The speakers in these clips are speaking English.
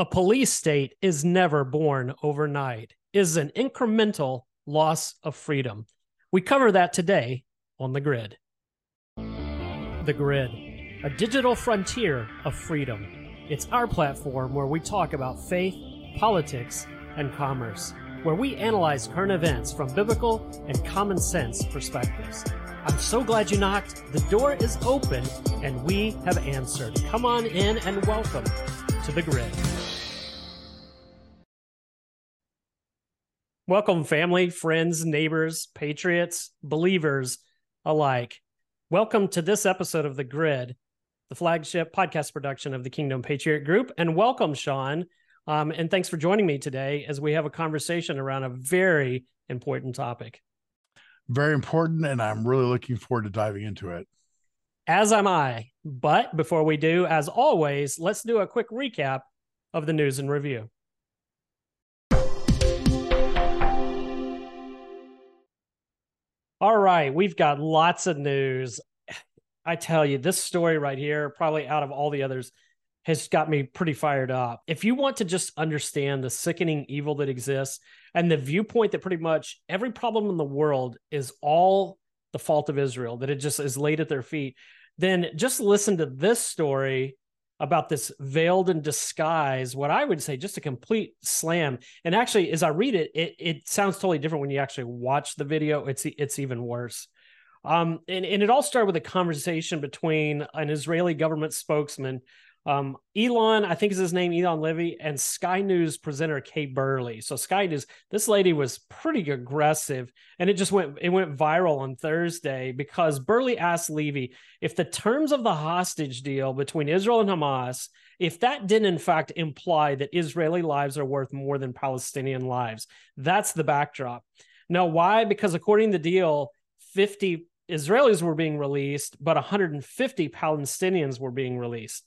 A police state is never born overnight, it is an incremental loss of freedom. We cover that today on The Grid. The Grid, a digital frontier of freedom. It's our platform where we talk about faith, politics, and commerce, where we analyze current events from biblical and common sense perspectives. I'm so glad you knocked. The door is open and we have answered. Come on in and welcome to The Grid. Welcome, family, friends, neighbors, patriots, believers alike. Welcome to this episode of The Grid, the flagship podcast production of the Kingdom Patriot Group. And welcome, Shaun. Um, and thanks for joining me today as we have a conversation around a very important topic. Very important. And I'm really looking forward to diving into it. As am I. But before we do, as always, let's do a quick recap of the news and review. All right, we've got lots of news. I tell you, this story right here, probably out of all the others, has got me pretty fired up. If you want to just understand the sickening evil that exists and the viewpoint that pretty much every problem in the world is all the fault of Israel, that it just is laid at their feet, then just listen to this story about this veiled in disguise, what I would say just a complete slam. And actually, as I read it, it, it sounds totally different when you actually watch the video. It's it's even worse. Um, and, and it all started with a conversation between an Israeli government spokesman um, Eylon, I think is his name, Eylon Levy, and Sky News presenter Kay Burley. So Sky News, this lady was pretty aggressive, and it just went it went viral on Thursday because Burley asked Levy if the terms of the hostage deal between Israel and Hamas, if that didn't in fact imply that Israeli lives are worth more than Palestinian lives. That's the backdrop. Now, why? Because according to the deal, 50 Israelis were being released, but 150 Palestinians were being released.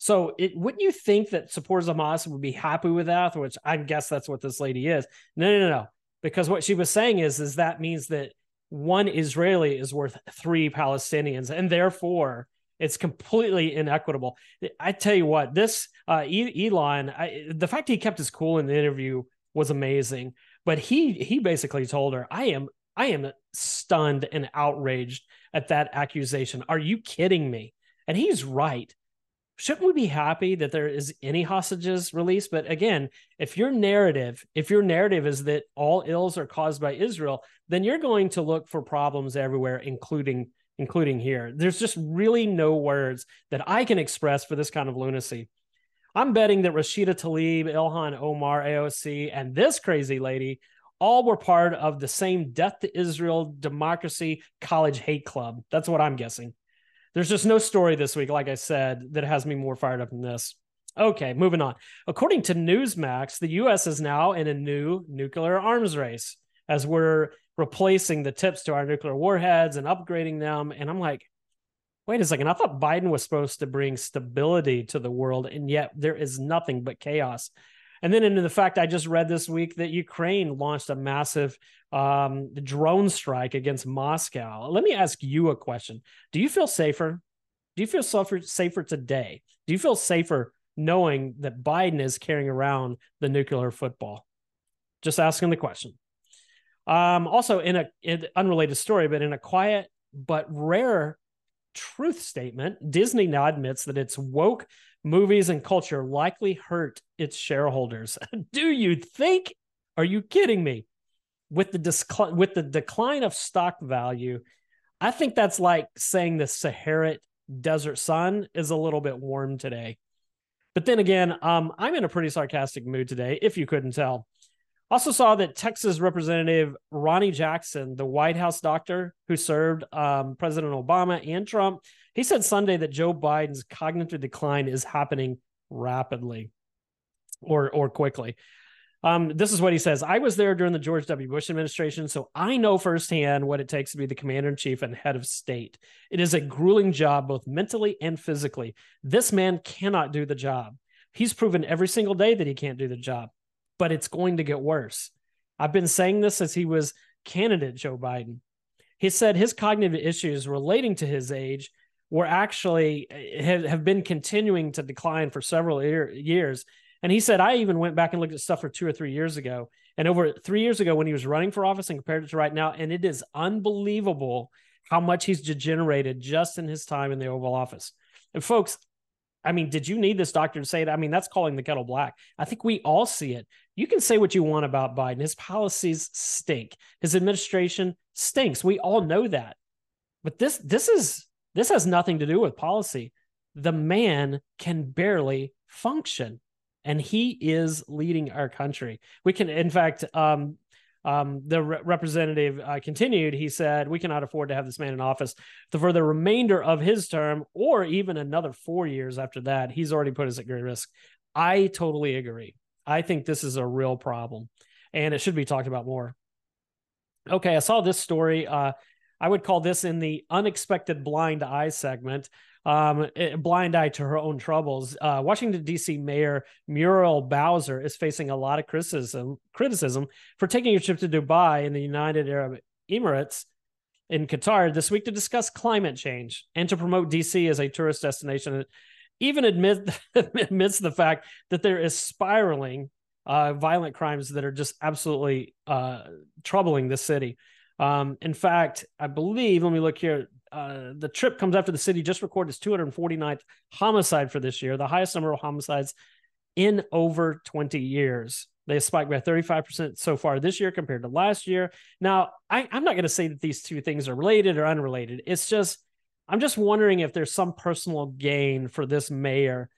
So it wouldn't you think that supporters of Hamas would be happy with that, which I guess that's what this lady is. No, no, no, no. Because what she was saying is, is that means that one Israeli is worth three Palestinians, and therefore it's completely inequitable. I tell you what, this uh, Eylon, I, the fact he kept his cool in the interview was amazing. But he he basically told her, "I am I am stunned and outraged at that accusation. Are you kidding me?" And he's right shouldn't we be happy that there is any hostages released? But again if your narrative if your narrative is that all ills are caused by israel then you're going to look for problems everywhere including including here. There's just really no words that i can express for this kind of lunacy. I'm betting that rashida tlaib ilhan omar aoc and this crazy lady all were part of the same death to israel democracy college hate club. That's what i'm guessing there's just no story this week, like I said, that has me more fired up than this. Okay, moving on. According to Newsmax, the U.S. is now in a new nuclear arms race as we're replacing the tips to our nuclear warheads and upgrading them. And I'm like, wait a second. I thought Biden was supposed to bring stability to the world, and yet there is nothing but chaos. And then into the fact I just read this week that Ukraine launched a massive um, drone strike against Moscow. Let me ask you a question. Do you feel safer? Do you feel safer, safer today? Do you feel safer knowing that Biden is carrying around the nuclear football? Just asking the question. Um, also, in a in unrelated story, but in a quiet but rare truth statement, Disney now admits that its woke movies and culture likely hurt its shareholders. Do you think? Are you kidding me? With the discl- with the decline of stock value, I think that's like saying the Sahara desert sun is a little bit warm today. But then again, um, I'm in a pretty sarcastic mood today, if you couldn't tell. Also saw that Texas Representative Ronny Jackson, the White House doctor who served um, President Obama and Trump, he said Sunday that Joe Biden's cognitive decline is happening rapidly or or quickly. Um, this is what he says. I was there during the George W. Bush administration, so I know firsthand what it takes to be the commander in chief and head of state. It is a grueling job, both mentally and physically. This man cannot do the job. He's proven every single day that he can't do the job, but it's going to get worse. I've been saying this since he was candidate Joe Biden. He said his cognitive issues relating to his age were actually eh, have, have been continuing to decline for several year, years And he said, I even went back and looked at stuff for two or three years ago. And over three years ago, when he was running for office and compared it to right now, and it is unbelievable how much he's degenerated just in his time in the Oval Office. And folks, I mean, did you need this doctor to say it? I mean, that's calling the kettle black. I think we all see it. You can say what you want about Biden. His policies stink. His administration stinks. We all know that. But this this is this has nothing to do with policy. The man can barely function and he is leading our country. We can, in fact, um, um, the re- representative uh, continued. He said, "We cannot afford to have this man in office for the remainder of his term, or even another four years after that. He's already put us at great risk." I totally agree. I think this is a real problem, and it should be talked about more. Okay, I saw this story. Uh, I would call this in the unexpected blind eye segment um, blind eye to her own troubles. Uh, Washington D.C. Mayor Muriel Bowser is facing a lot of criticism criticism for taking a trip to Dubai in the United Arab Emirates in Qatar this week to discuss climate change and to promote DC as a tourist destination. Even admit admits the fact that there is spiraling uh, violent crimes that are just absolutely uh, troubling the city. Um, in fact, I believe, let me look here, uh, the trip comes after the city just recorded its 249th homicide for this year, the highest number of homicides in over 20 years. They spiked by 35% so far this year compared to last year. Now, I, I'm not going to say that these two things are related or unrelated. It's just, I'm just wondering if there's some personal gain for this mayor.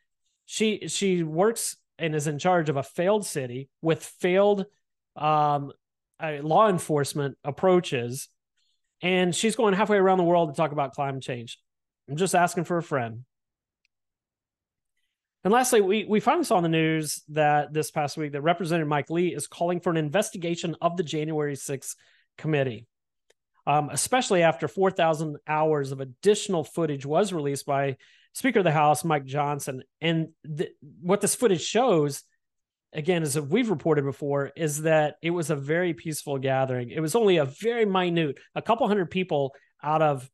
She she works and is in charge of a failed city with failed um, law enforcement approaches and she's going halfway around the world to talk about climate change. I'm just asking for a friend. And lastly, we, we finally saw in the news that this past week that Representative Mike Lee is calling for an investigation of the January 6th committee, um, especially after 4,000 hours of additional footage was released by Speaker of the House, Mike Johnson. And th- what this footage shows again, as we've reported before, is that it was a very peaceful gathering. It was only a very minute, a couple hundred people out of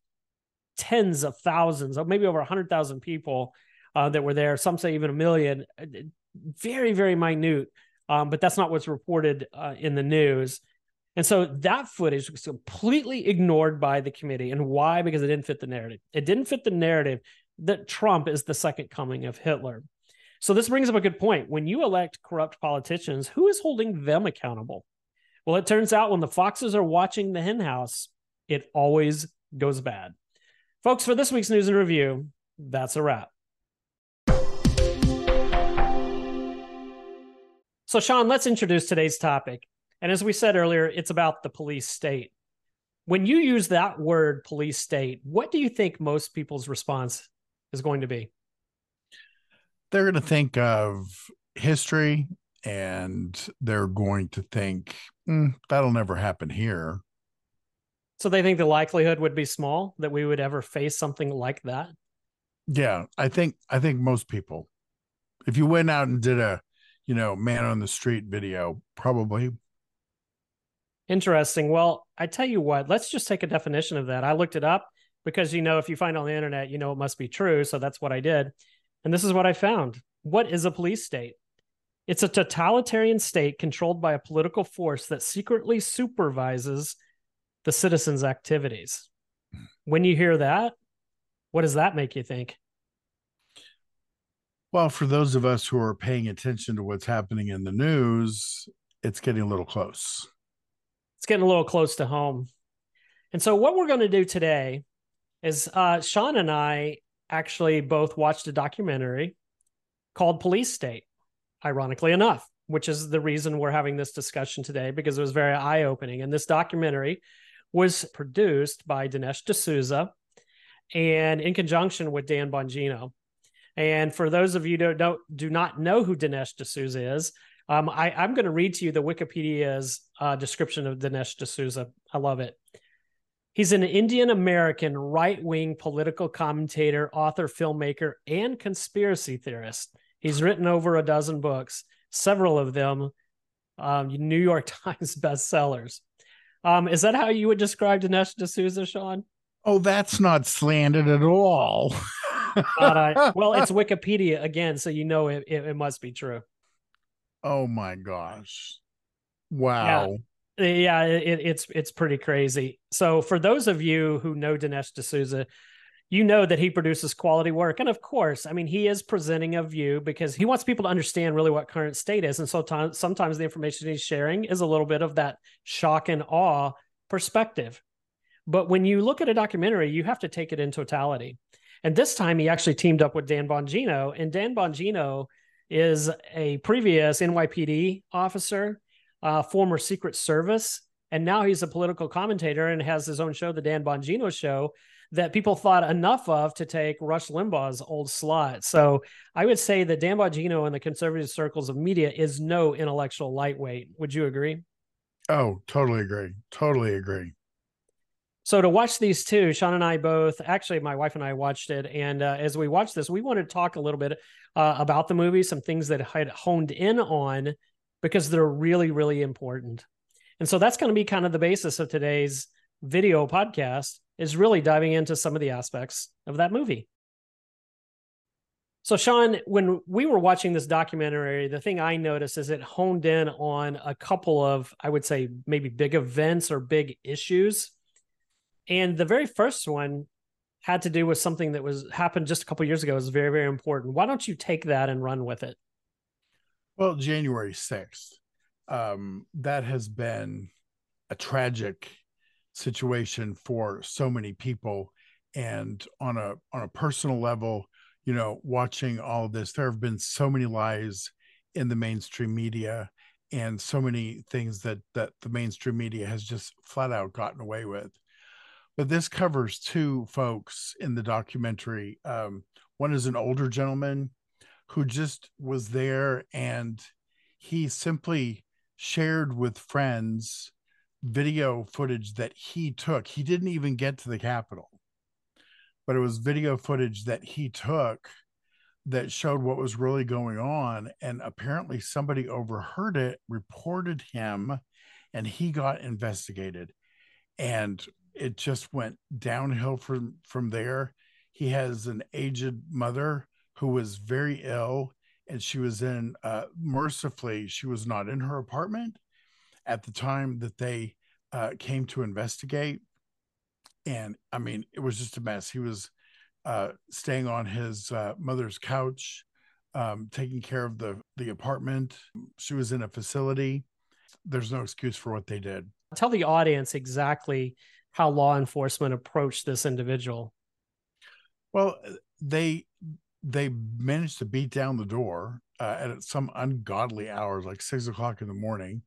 tens of thousands, maybe over a hundred thousand people uh, that were there. Some say even a million. Uh, very, very minute. Um, but that's not what's reported uh, in the news. And so that footage was completely ignored by the committee. And why? Because it didn't fit the narrative. It didn't fit the narrative that Trump is the second coming of Hitler. So this brings up a good point. When you elect corrupt politicians, who is holding them accountable? Well, it turns out when the foxes are watching the henhouse, it always goes bad. Folks, for this week's news and review, that's a wrap. So, Shaun, let's introduce today's topic. And as we said earlier, it's about the police state. When you use that word, police state, what do you think most people's response is going to be? They're going to think of history and they're going to think mm, that'll never happen here. So they think the likelihood would be small that we would ever face something like that. Yeah, I think I think most people, if you went out and did a, you know, man on the street video, probably. Interesting. Well, I tell you what, let's just take a definition of that. I looked it up because you know if you find on the internet, you know it must be true. So that's what I did. And this is what I found. What is a police state? It's a totalitarian state controlled by a political force that secretly supervises the citizens' activities. When you hear that, what does that make you think? Well, for those of us who are paying attention to what's happening in the news, it's getting a little close. It's getting a little close to home. And so, what we're going to do today is uh, Shaun and I actually both watched a documentary called Police State, ironically enough, which is the reason we're having this discussion today because it was very eye opening. And this documentary was produced by Dinesh D'Souza and in conjunction with Dan Bongino. And for those of you who don't do not know who Dinesh D'Souza is, um, I, am going to read to you the Wikipedia's uh, description of Dinesh D'Souza. I love it. He's an Indian American right wing political commentator, author, filmmaker, and conspiracy theorist. He's written over a dozen books, several of them um, New York Times bestsellers. Um, is that how you would describe Dinesh D'Souza, Shaun? Oh, that's not slanted at all. uh, well, it's Wikipedia again, so you know it, it, it must be true. Oh my gosh. Wow. Yeah, yeah it, it's it's pretty crazy. So for those of you who know Dinesh D'Souza, you know that he produces quality work. And of course, I mean, he is presenting a view because he wants people to understand really what current state is. And so t- sometimes the information he's sharing is a little bit of that shock and awe perspective. But when you look at a documentary, you have to take it in totality. And this time he actually teamed up with Dan Bongino. And Dan Bongino is a previous NYPD officer, uh, former Secret Service, and now he's a political commentator and has his own show, the Dan Bongino Show, that people thought enough of to take Rush Limbaugh's old slot. So I would say that Dan Bongino in the conservative circles of media is no intellectual lightweight. Would you agree? Oh, totally agree. Totally agree. So to watch these two, Shaun and I both, actually, my wife and I watched it, and uh, as we watched this, we wanted to talk a little bit uh, about the movie, some things that I had honed in on because they're really, really important. And so that's going to be kind of the basis of today's video podcast is really diving into some of the aspects of that movie. So, Shaun, when we were watching this documentary, the thing I noticed is it honed in on a couple of, I would say, maybe big events or big issues. And the very first one had to do with something that was happened just a couple years ago. It was very, very important. Why don't you take that and run with it? Well, January 6th, um, that has been a tragic situation for so many people. And on a on a personal level you know watching all of this there have been so many lies in the mainstream media and so many things that that the mainstream media has just flat out gotten away with. But this covers two folks in the documentary. Um, one is an older gentleman who just was there and he simply shared with friends video footage that he took. He didn't even get to the Capitol, but it was video footage that he took that showed what was really going on. And apparently, somebody overheard it, reported him, and he got investigated. And it just went downhill from from there. He has an aged mother who was very ill, and she was in. Uh, mercifully, she was not in her apartment at the time that they uh, came to investigate. And I mean, it was just a mess. He was uh, staying on his uh, mother's couch, um, taking care of the, the apartment. She was in a facility. There's no excuse for what they did. Tell the audience exactly how law enforcement approached this individual. Well, they they managed to beat down the door uh, at some ungodly hours, like six o'clock in the morning,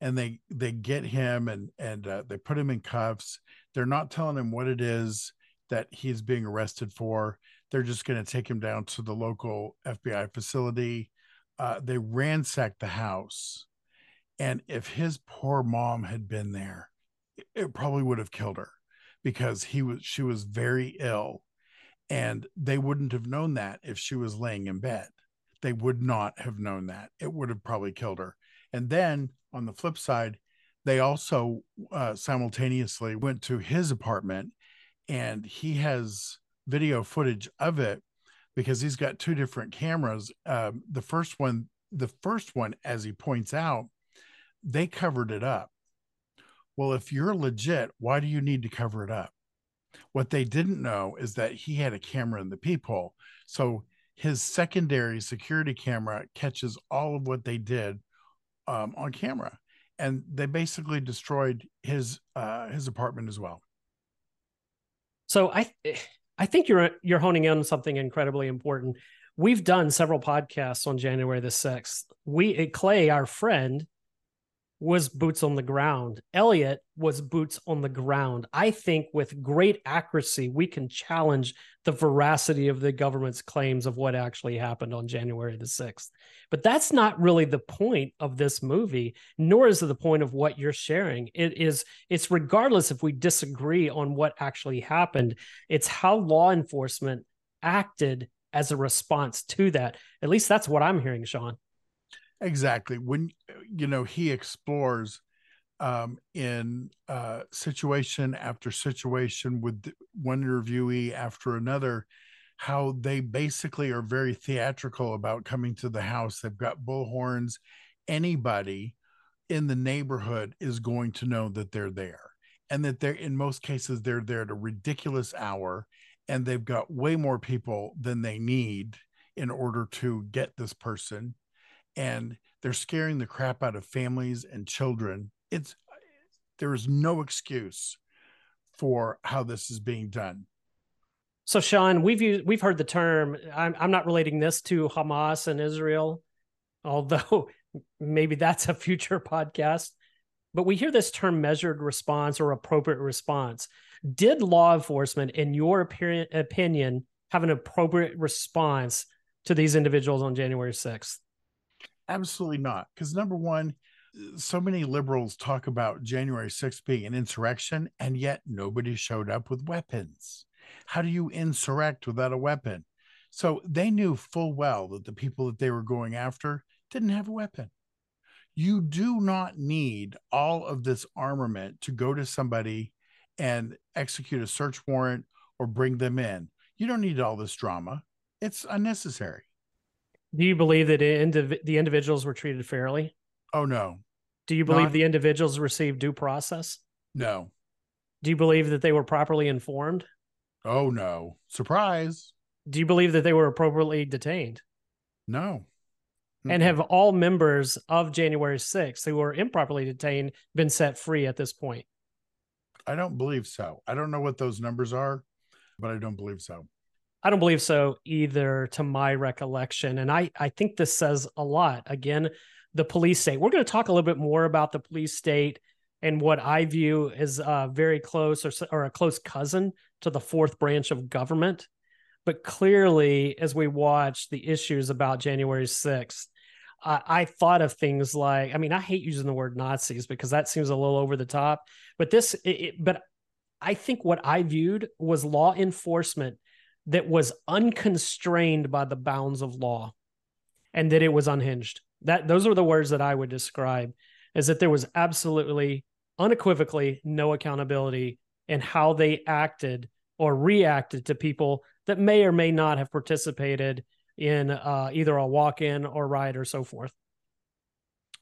and they they get him and and uh, they put him in cuffs. They're not telling him what it is that he's being arrested for. They're just going to take him down to the local fbi facility. Uh, they ransacked the house. And if his poor mom had been there it probably would have killed her because he was she was very ill and they wouldn't have known that if she was laying in bed they would not have known that it would have probably killed her and then on the flip side, they also uh, simultaneously went to his apartment and he has video footage of it because he's got two different cameras. Um, the first one, the first one, as he points out, they covered it up. Well, if you're legit, why do you need to cover it up? What they didn't know is that he had a camera in the peephole. So his secondary security camera catches all of what they did um, on camera, and they basically destroyed his uh, his apartment as well. So I I think you're you're honing in on something incredibly important. We've done several podcasts on January the sixth. We Clay, our friend, was boots on the ground. Elliot was boots on the ground. I think with great accuracy, we can challenge the veracity of the government's claims of what actually happened on January the 6th. But that's not really the point of this movie, nor is it the point of what you're sharing. It is, it's regardless if we disagree on what actually happened, it's how law enforcement acted as a response to that. At least that's what I'm hearing, Shaun. Exactly. When you know he explores um, in uh, situation after situation with one interviewee after another, how they basically are very theatrical about coming to the house. They've got bullhorns. Anybody in the neighborhood is going to know that they're there and that they're in most cases they're there at a ridiculous hour and they've got way more people than they need in order to get this person and they're scaring the crap out of families and children it's there is no excuse for how this is being done so shaun we've used, we've heard the term I'm, I'm not relating this to hamas and israel although maybe that's a future podcast but we hear this term measured response or appropriate response. Did law enforcement, in your opinion, have an appropriate response to these individuals on January 6th? Absolutely not. Because number one, uh, so many liberals talk about January 6th being an insurrection, and yet nobody showed up with weapons. How do you insurrect without a weapon? So they knew full well that the people that they were going after didn't have a weapon you do not need all of this armament to go to somebody and execute a search warrant or bring them in. You don't need all this drama. It's unnecessary. Do you believe that indiv- the individuals were treated fairly? Oh, no. Do you believe not- the individuals received due process? No. Do you believe that they were properly informed? Oh, no. Surprise. Do you believe that they were appropriately detained? No. Mm-hmm. And have all members of January 6th who were improperly detained been set free at this point? I don't believe so. I don't know what those numbers are, but I don't believe so. I don't believe so either, to my recollection. And I, I think this says a lot. Again, the police state. We're going to talk a little bit more about the police state and what I view as uh, very close or, or a close cousin to the fourth branch of government. But clearly, as we watch the issues about January 6th, I, I thought of things like, I mean, I hate using the word Nazis because that seems a little over the top. But this, it, it, but I think what I viewed was law enforcement that was unconstrained by the bounds of law, and that it was unhinged. That those are the words that I would describe, is that there was absolutely, unequivocally, no accountability in how they acted or reacted to people that may or may not have participated in uh, either a walk-in or ride or so forth.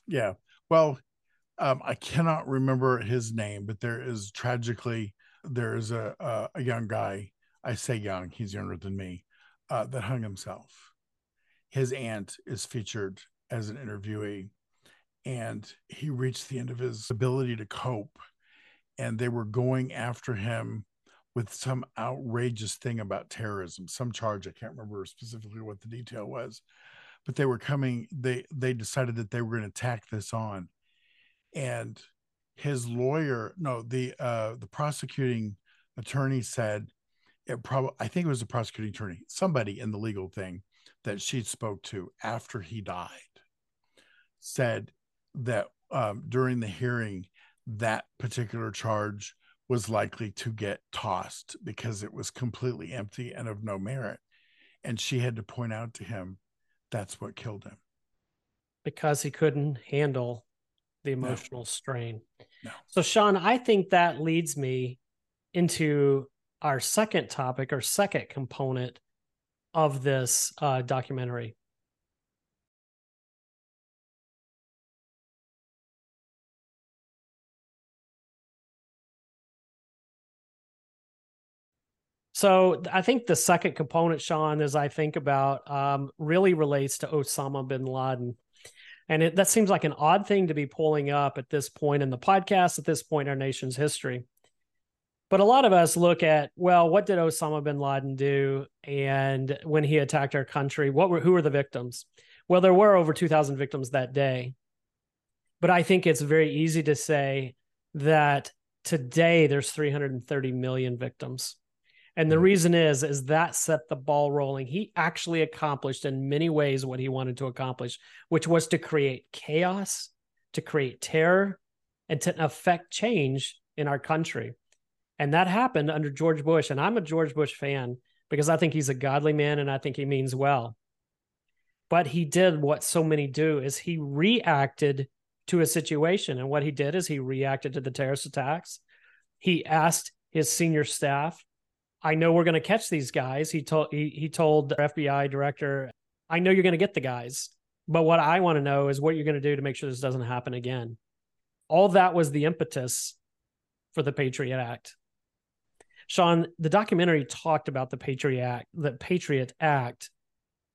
Yeah. Well, um, I cannot remember his name, but there is tragically there is a a, a young guy. I say young; he's younger than me. Uh, that hung himself. His aunt is featured as an interviewee, and he reached the end of his ability to cope, and they were going after him with some outrageous thing about terrorism, some charge. I can't remember specifically what the detail was, but they were coming. They they decided that they were going to tack this on, and his lawyer, no, the uh, the prosecuting attorney said it probably. I think it was a prosecuting attorney, somebody in the legal thing that she spoke to after he died, said that um, during the hearing that particular charge was likely to get tossed because it was completely empty and of no merit. And she had to point out to him that's what killed him. Because he couldn't handle the emotional no. strain. No. So, Shaun, I think that leads me into our second topic, our second component of this uh, documentary. So I think the second component, Shaun, as I think about, um, really relates to Osama bin Laden. And it, that seems like an odd thing to be pulling up at this point in the podcast, at this point in our nation's history. But a lot of us look at, well, what did Osama bin Laden do? And when he attacked our country, what were who were the victims? Well, there were over 2,000 victims that day. But I think it's very easy to say that today there's 330 million victims. And the mm-hmm. reason is, is that set the ball rolling. He actually accomplished in many ways what he wanted to accomplish, which was to create chaos, to create terror, and to affect change in our country. And that happened under George Bush. And I'm a George Bush fan because I think he's a godly man and I think he means well. But he did what so many do is he reacted to a situation. And what he did is he reacted to the terrorist attacks. He asked his senior staff I know we're going to catch these guys. He told he, he told the FBI director, I know you're going to get the guys, but what I want to know is what you're going to do to make sure this doesn't happen again. All that was the impetus for the Patriot Act. Shaun, the documentary talked about the Patriot Act, the Patriot Act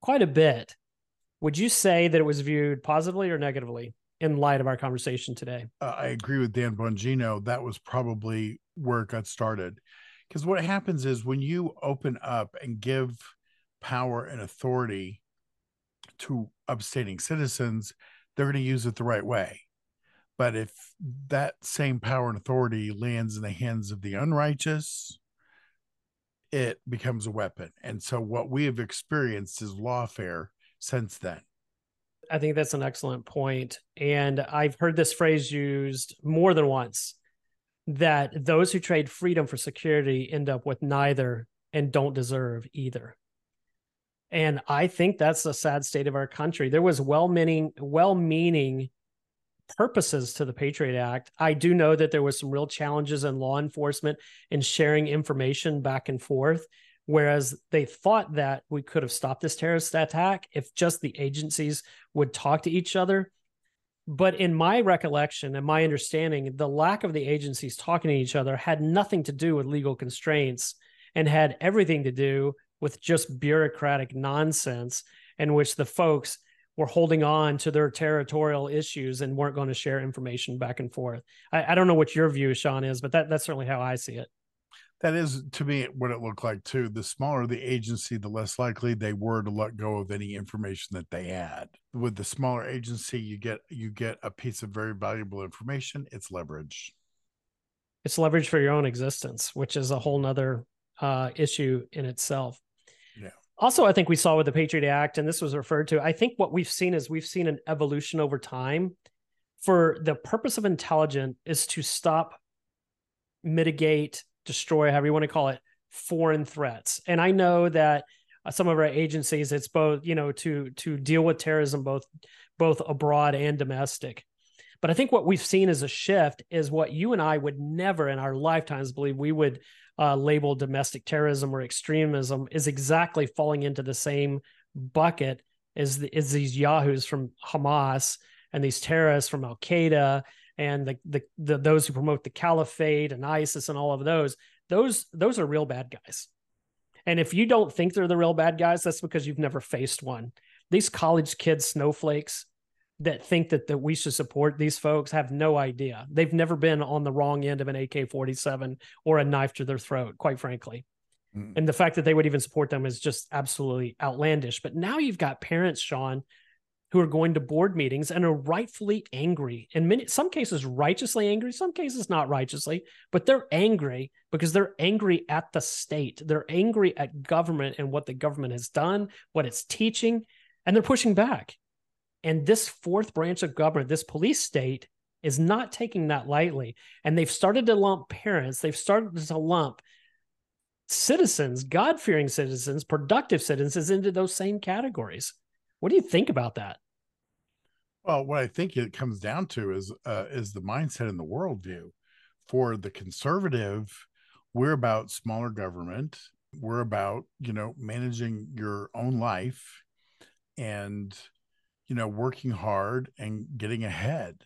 quite a bit. Would you say that it was viewed positively or negatively in light of our conversation today? Uh, I agree with Dan Bongino. That was probably where it got started. Because what happens is when you open up and give power and authority to upstating citizens, they're going to use it the right way. But if that same power and authority lands in the hands of the unrighteous, it becomes a weapon. And so what we have experienced is lawfare since then. I think that's an excellent point. And I've heard this phrase used more than once that those who trade freedom for security end up with neither and don't deserve either. And I think that's the sad state of our country. There was well-meaning, well-meaning purposes to the Patriot Act. I do know that there was some real challenges in law enforcement in sharing information back and forth. Whereas they thought that we could have stopped this terrorist attack if just the agencies would talk to each other. But in my recollection and my understanding, the lack of the agencies talking to each other had nothing to do with legal constraints and had everything to do with just bureaucratic nonsense in which the folks were holding on to their territorial issues and weren't going to share information back and forth. I, I don't know what your view, Shaun, is, but that, that's certainly how I see it. That is to me what it looked like too. The smaller the agency, the less likely they were to let go of any information that they had. With the smaller agency, you get you get a piece of very valuable information. It's leverage. It's leverage for your own existence, which is a whole nother uh, issue in itself. Also, I think we saw with the Patriot Act, and this was referred to. I think what we've seen is we've seen an evolution over time. For the purpose of intelligence is to stop, mitigate, destroy, however you want to call it, foreign threats. And I know that uh, some of our agencies, it's both, you know, to to deal with terrorism both both abroad and domestic. But I think what we've seen as a shift is what you and I would never in our lifetimes believe we would uh, label domestic terrorism or extremism is exactly falling into the same bucket as, the, as these yahoos from Hamas and these terrorists from Al Qaeda and the, the, the those who promote the caliphate and ISIS and all of those, those those are real bad guys. And if you don't think they're the real bad guys, that's because you've never faced one. These college kids, snowflakes that think that, that we should support these folks have no idea. They've never been on the wrong end of an AK 47 or a knife to their throat, quite frankly. Mm. And the fact that they would even support them is just absolutely outlandish. But now you've got parents, Shaun, who are going to board meetings and are rightfully angry in many some cases righteously angry some cases not righteously but they're angry because they're angry at the state they're angry at government and what the government has done what it's teaching and they're pushing back and this fourth branch of government this police state is not taking that lightly and they've started to lump parents they've started to lump citizens god-fearing citizens productive citizens into those same categories what do you think about that? Well, what I think it comes down to is uh, is the mindset and the worldview. For the conservative, we're about smaller government. We're about you know managing your own life, and you know working hard and getting ahead.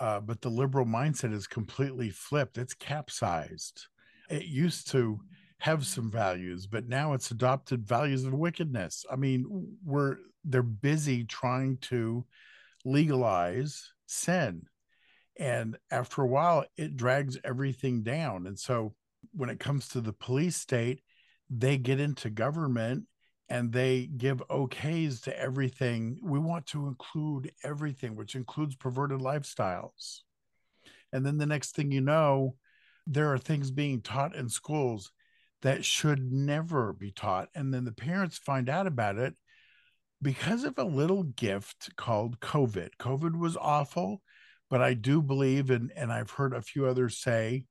Uh, but the liberal mindset is completely flipped. It's capsized. It used to have some values, but now it's adopted values of wickedness. I mean, we're they're busy trying to legalize sin. And after a while, it drags everything down. And so when it comes to the police state, they get into government and they give okays to everything. We want to include everything, which includes perverted lifestyles. And then the next thing you know, there are things being taught in schools that should never be taught. And then the parents find out about it because of a little gift called COVID. COVID was awful, but I do believe, and, and I've heard a few others say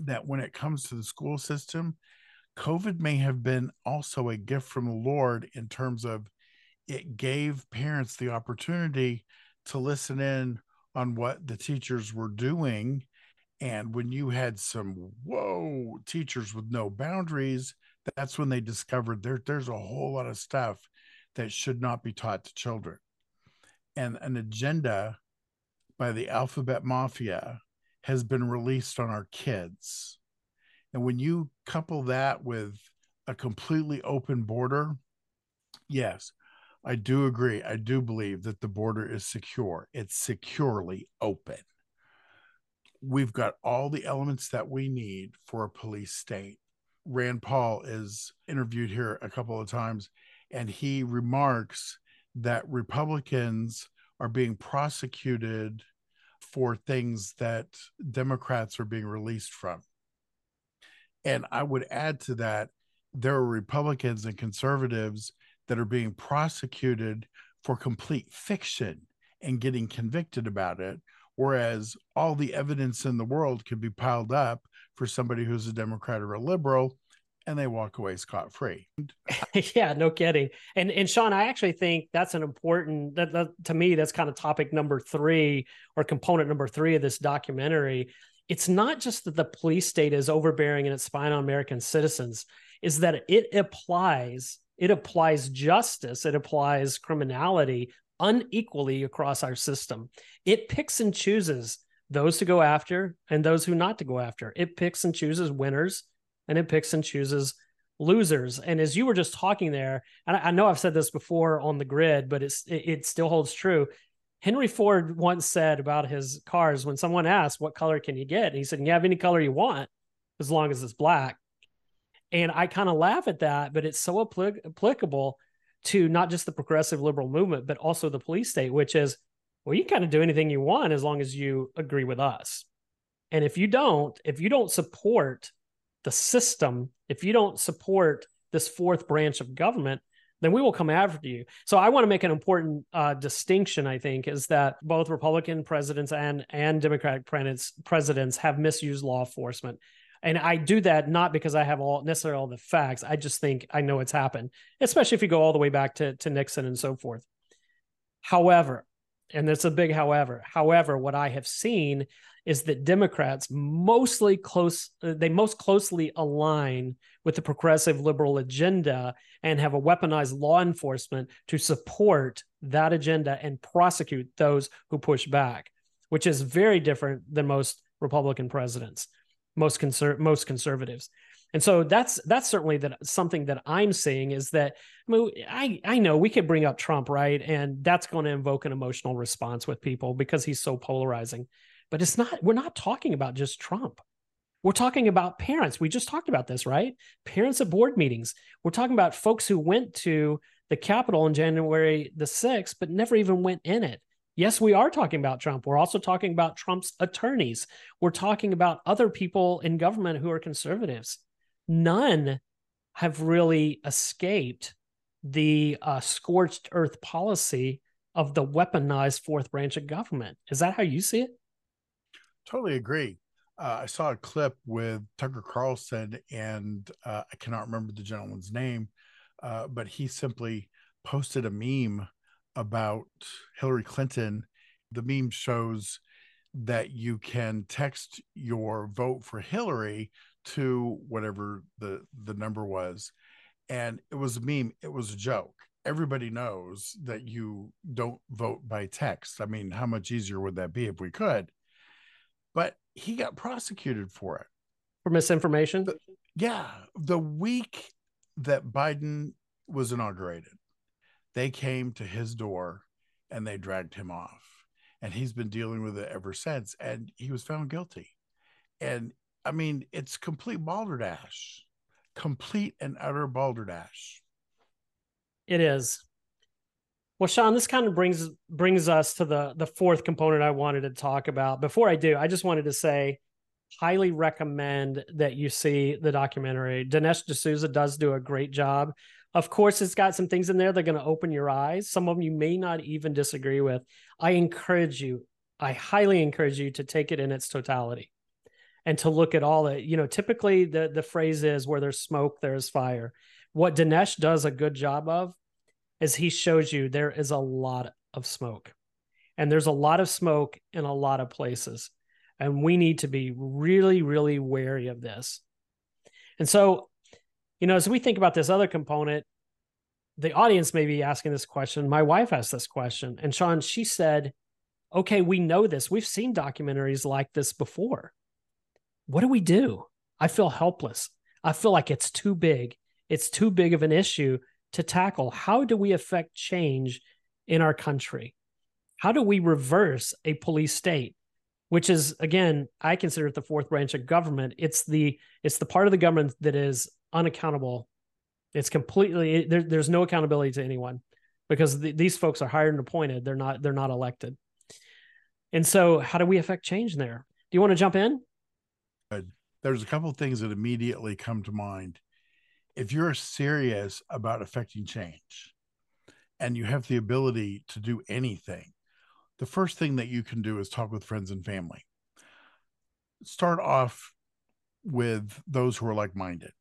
that when it comes to the school system, COVID may have been also a gift from the Lord in terms of it gave parents the opportunity to listen in on what the teachers were doing And when you had some whoa teachers with no boundaries, that's when they discovered there, there's a whole lot of stuff that should not be taught to children. And an agenda by the alphabet mafia has been released on our kids. And when you couple that with a completely open border, yes, I do agree. I do believe that the border is secure. It's securely open. We've got all the elements that we need for a police state. Rand Paul is interviewed here a couple of times, and he remarks that Republicans are being prosecuted for things that Democrats are being released from. And I would add to that, there are Republicans and conservatives that are being prosecuted for complete fiction and getting convicted about it. Whereas all the evidence in the world can be piled up for somebody who's a Democrat or a liberal and they walk away scot free. yeah, no kidding. And and Shaun, I actually think that's an important that, that to me that's kind of topic number 3 or component number 3 of this documentary. It's not just that the police state is overbearing and it's spying on American citizens, is that it applies it applies justice, it applies criminality unequally across our system. It picks and chooses those to go after and those who not to go after. It picks and chooses winners and it picks and chooses losers. And as you were just talking there, and I, know I've said this before on the grid, but it's it, it still holds true. Henry Ford once said about his cars when someone asked, What color can you get? And he said, You have any color you want as long as it's black. And I kind of laugh at that, but it's so applic- applicable to not just the progressive liberal movement, but also the police state, which is, well, you kind of do anything you want as long as you agree with us. And if you don't, if you don't support the system, if you don't support this fourth branch of government, then we will come after you. So I want to make an important uh, distinction. I think is that both Republican presidents and and Democratic presidents have misused law enforcement and I do that not because I have all necessarily all the facts. I just think I know it's happened, especially if you go all the way back to, to Nixon and so forth. However, and it's a big however, however, what I have seen is that Democrats mostly close uh, they most closely align with the progressive liberal agenda and have a weaponized law enforcement to support that agenda and prosecute those who push back, which is very different than most Republican presidents most conser- most conservatives and so that's that's certainly that something that i'm seeing is that i mean i i know we could bring up trump right? And that's going to invoke an emotional response with people because he's so polarizing. But it's not we're not talking about just trump. We're talking about parents. We just talked about this right? Parents at board meetings. We're talking about folks who went to the capitol on january the 6th but never even went in it. Yes, we are talking about Trump. We're also talking about Trump's attorneys. We're talking about other people in government who are conservatives. None have really escaped the uh, scorched earth policy of the weaponized fourth branch of government. Is that how you see it? Totally agree. Uh, I saw a clip with Tucker Carlson, and uh, I cannot remember the gentleman's name, uh, but he simply posted a meme about Hillary Clinton, the meme shows that you can text your vote for Hillary to whatever the the number was. And it was a meme it was a joke. Everybody knows that you don't vote by text. I mean how much easier would that be if we could? But he got prosecuted for it. For misinformation? Yeah the week that biden was inaugurated they came to his door and they dragged him off. And he's been dealing with it ever since. And he was found guilty. And I mean, it's complete balderdash, complete and utter balderdash. It is. Well, Shaun, this kind of brings brings us to the the fourth component I wanted to talk about. Before I do, I just wanted to say, highly recommend that you see the documentary. Dinesh D'Souza does do a great job of course, it's got some things in there that are going to open your eyes. Some of them you may not even disagree with. I encourage you, I highly encourage you to take it in its totality and to look at all it. You know, typically the the phrase is where there's smoke, there's fire. What Dinesh does a good job of is he shows you there is a lot of smoke. And there's a lot of smoke in a lot of places. And we need to be really, really wary of this. And so, you know, as we think about this other component, the audience may be asking this question. My wife asked this question. And Shaun, she said, okay, we know this. We've seen documentaries like this before. What do we do? I feel helpless. I feel like it's too big. It's too big of an issue to tackle. How do we affect change in our country? How do we reverse a police state? Which is again, I consider it the fourth branch of government. It's the it's the part of the government that is unaccountable. It's completely there, there's no accountability to anyone because the, these folks are hired and appointed. They're not they're not elected. And so, how do we affect change there? Do you want to jump in? There's a couple of things that immediately come to mind if you're serious about affecting change and you have the ability to do anything, the first thing that you can do is talk with friends and family. Start off with those who are like minded.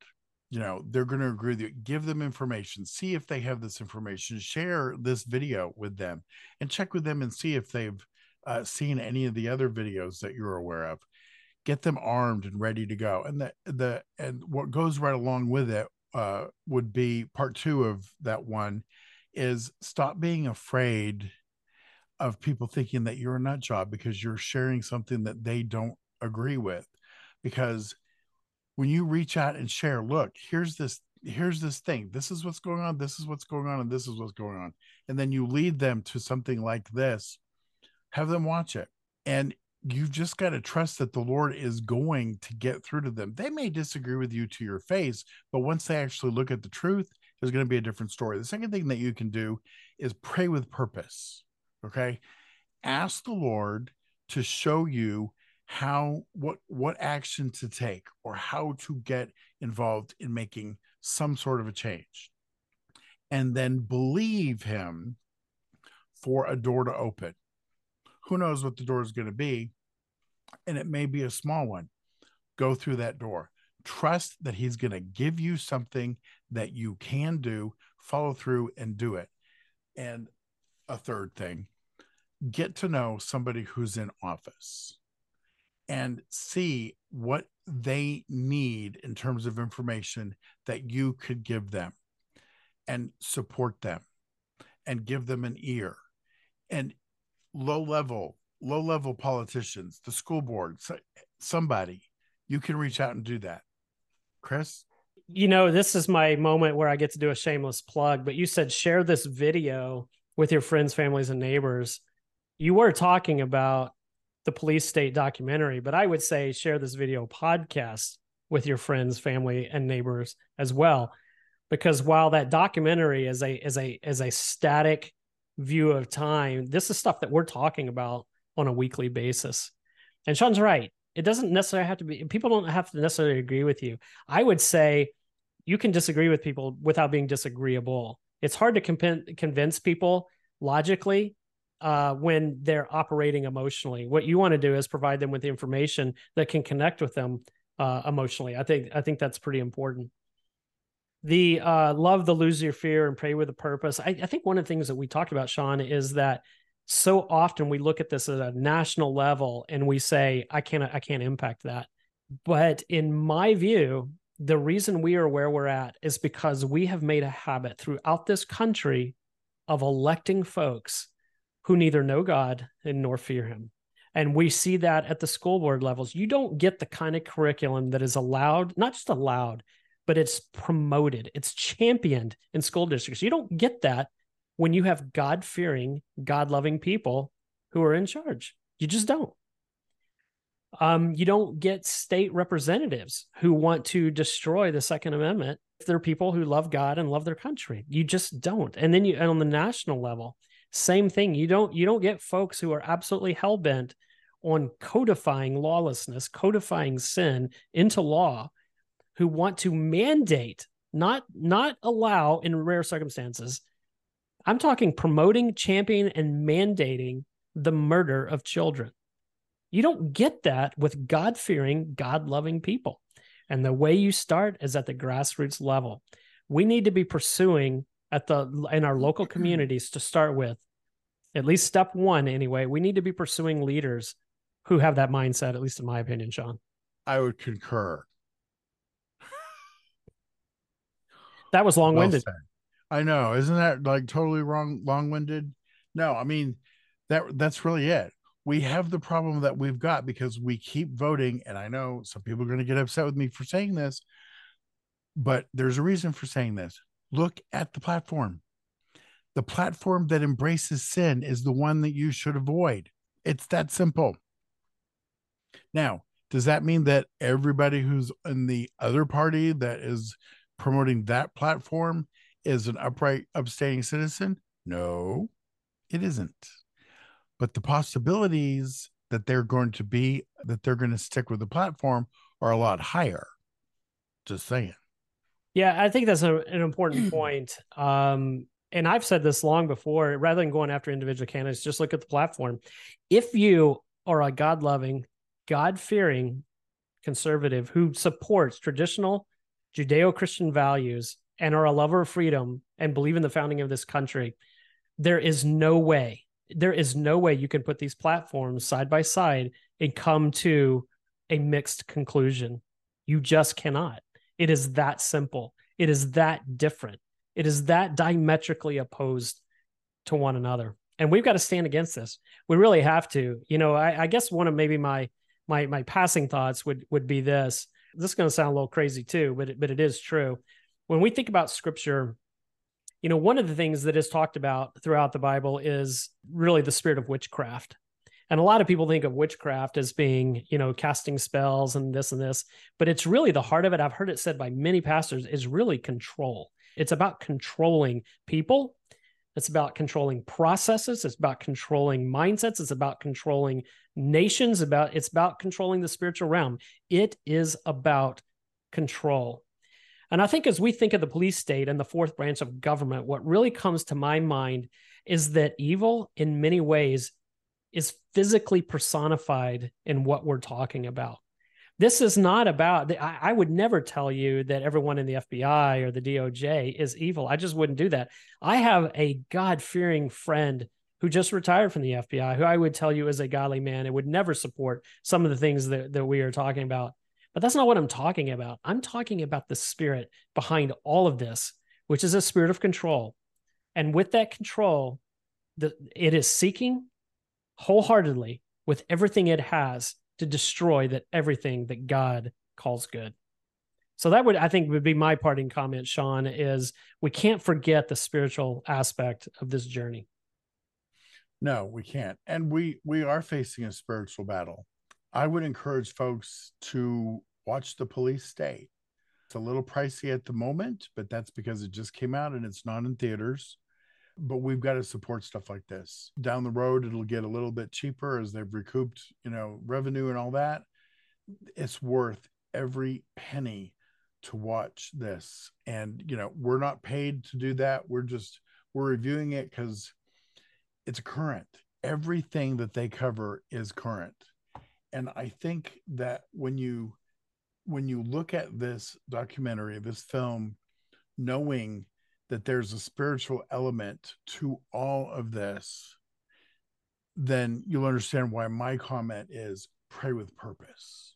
You know, they're going to agree with you. Give them information. See if they have this information. Share this video with them and check with them and see if they've uh, seen any of the other videos that you're aware of. Get them armed and ready to go. And the the and what goes right along with it uh, would be part two of that one is stop being afraid of people thinking that you're a nut job because you're sharing something that they don't agree with because when you reach out and share look here's this here's this thing this is what's going on this is what's going on and this is what's going on and then you lead them to something like this have them watch it and you've just got to trust that the Lord is going to get through to them. They may disagree with you to your face, but once they actually look at the truth, there's going to be a different story. The second thing that you can do is pray with purpose. Okay. Ask the Lord to show you how what what action to take or how to get involved in making some sort of a change. And then believe him for a door to open. Who knows what the door is going to be and it may be a small one. Go through that door. Trust that he's going to give you something that you can do follow through and do it. And a third thing get to know somebody who's in office and see what they need in terms of information that you could give them and support them and give them an ear. And low level low level politicians the school board somebody you can reach out and do that. Chris? You know this is my moment where i get to do a shameless plug but you said share this video with your friends families and neighbors. You were talking about the police state documentary but i would say share this video podcast with your friends family and neighbors as well because while that documentary is a is a is a static view of time, this is stuff that we're talking about on a weekly basis. And Shaun's right. It doesn't necessarily have to be, people don't have to necessarily agree with you. I would say you can disagree with people without being disagreeable. It's hard to comp- convince people logically uh, when they're operating emotionally. What you want to do is provide them with the information that can connect with them uh, emotionally. I think I think that's pretty important the uh, love the lose your fear and pray with a purpose. I, I think one of the things that we talked about, Shaun, is that so often we look at this at a national level and we say, I can't, I can't impact that. But in my view, the reason we are where we're at is because we have made a habit throughout this country of electing folks who neither know God and nor fear him. And we see that at the school board levels. You don't get the kind of curriculum that is allowed, not just allowed, but it's promoted, it's championed in school districts. You don't get that when you have God fearing, God loving people who are in charge. You just don't. Um, you don't get state representatives who want to destroy the Second Amendment. If they're people who love God and love their country, you just don't. And then you, and on the national level, same thing. You don't, you don't get folks who are absolutely hell bent on codifying lawlessness, codifying sin into law who want to mandate, not not allow in rare circumstances. I'm talking promoting, championing, and mandating the murder of children. You don't get that with God fearing, God loving people. And the way you start is at the grassroots level. We need to be pursuing at the in our local mm-hmm. communities to start with, at least step one anyway. We need to be pursuing leaders who have that mindset, at least in my opinion, Shaun. I would concur. That was long winded. Well I know. Isn't that like totally wrong, long winded? No, I mean, that that's really it. We have the problem that we've got because we keep voting. And I know some people are going to get upset with me for saying this, but there's a reason for saying this. Look at the platform. The platform that embraces sin is the one that you should avoid. It's that simple. Now, does that mean that everybody who's in the other party that is promoting that platform is an upright, upstanding citizen? No, it isn't. But the possibilities that they're going to be, that they're going to stick with the platform are a lot higher. Just saying. Yeah, I think that's a, an important point. Um, and I've said this long before rather than going after individual candidates, just look at the platform. If you are a God loving, God fearing conservative who supports traditional Judeo Christian values and are a lover of freedom and believe in the founding of this country, there is no way, there is no way you can put these platforms side by side and come to a mixed conclusion. You just cannot. It is that simple. It is that different. It is that diametrically opposed to one another. And we've got to stand against this. We really have to. You know, I, I guess one of maybe my my my passing thoughts would would be this this is going to sound a little crazy too, but it, but it is true. When we think about scripture, you know, one of the things that is talked about throughout the Bible is really the spirit of witchcraft. And a lot of people think of witchcraft as being, you know, casting spells and this and this, but it's really the heart of it. I've heard it said by many pastors is really control. It's about controlling people it's about controlling processes. It's about controlling mindsets. It's about controlling nations. About it's about controlling the spiritual realm. It is about control. And I think as we think of the police state and the fourth branch of government, what really comes to my mind is that evil, in many ways, is physically personified in what we're talking about. This is not about I, would never tell you that everyone in the fbi or the doj is evil. I just wouldn't do that. I have a god-fearing friend who just retired from the fbi who i would tell you is a godly man and would never support some of the things that, that we are talking about. But that's not what i'm talking about. I'm talking about the spirit behind all of this which is a spirit of control. And with that control the, it is seeking wholeheartedly with everything it has to destroy that everything that God calls good. So that would I think would be my parting comment, Shaun, is we can't forget the spiritual aspect of this journey. No, we can't. And we we are facing a spiritual battle. I would encourage folks to watch the police state. It's a little pricey at the moment, but that's because it just came out and it's not in theaters but we've got to support stuff like this. Down the road it'll get a little bit cheaper as they've recouped you know revenue and all that. It's worth every penny to watch this. And you know we're not paid to do that. We're just we're reviewing it because it's current. Everything that they cover is current. And i think that when you when you look at this documentary this film knowing that there's a spiritual element to all of this, then you'll understand why my comment is pray with purpose.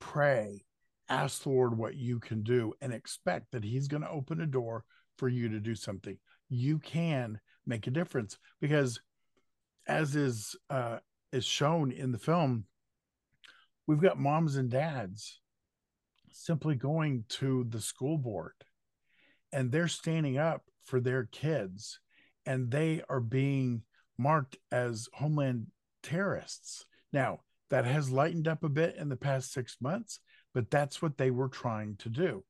Pray, ask the Lord what you can do, and expect that He's going to open a door for you to do something. You can make a difference because, as is uh, is shown in the film, we've got moms and dads simply going to the school board and they're standing up for their kids and they are being marked as homeland terrorists. Now, that has lightened up a bit in the past six months, but that's what they were trying to do.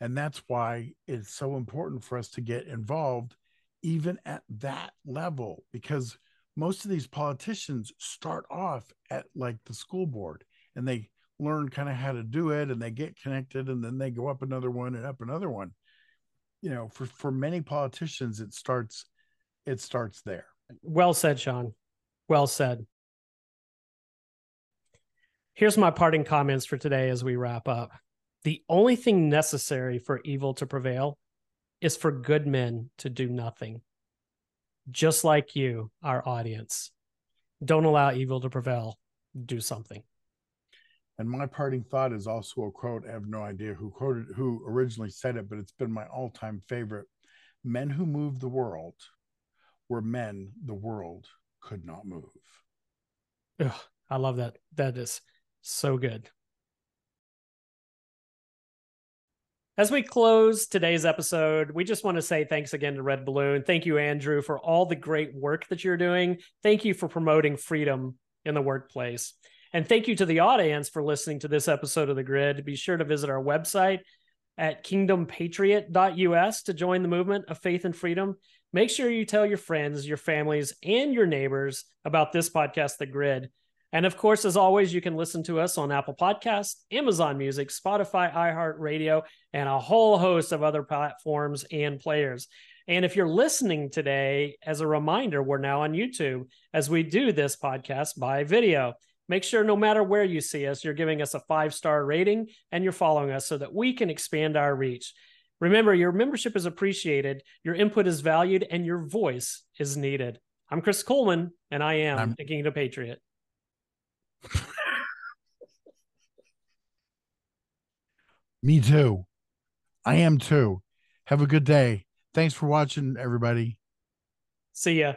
And that's why it's so important for us to get involved, even at that level, because most of these politicians start off at like the school board and they learn kind of how to do it and they get connected and then they go up another one and up another one you know for for many politicians it starts it starts there. Well said shaun. Well said. Here's my parting comments for today as we wrap up. The only thing necessary for evil to prevail is for good men to do nothing. Just like you our audience. Don't allow evil to prevail. Do something. And my parting thought is also a quote. I have no idea who quoted who originally said it, but it's been my all-time favorite. Men who move the world were men the world could not move. Ugh, I love that. That is so good. As we close today's episode, we just want to say thanks again to Red Balloon. Thank you, Andrew, for all the great work that you're doing. Thank you for promoting freedom in the workplace. And thank you to the audience for listening to this episode of The Grid. Be sure to visit our website at kingdompatriot.us to join the movement of faith and freedom. Make sure you tell your friends, your families, and your neighbors about this podcast, The Grid. And of course, as always, you can listen to us on Apple Podcasts, Amazon Music, Spotify, iHeartRadio, and a whole host of other platforms and players. And if you're listening today, as a reminder, we're now on YouTube as we do this podcast by video. Make sure no matter where you see us, you're giving us a five star rating and you're following us so that we can expand our reach. Remember, your membership is appreciated, your input is valued, and your voice is needed. I'm Chris Kuhlmann, and I am I'm- a Kingdom Patriot. Me too. I am too. Have a good day. Thanks for watching, everybody. See ya.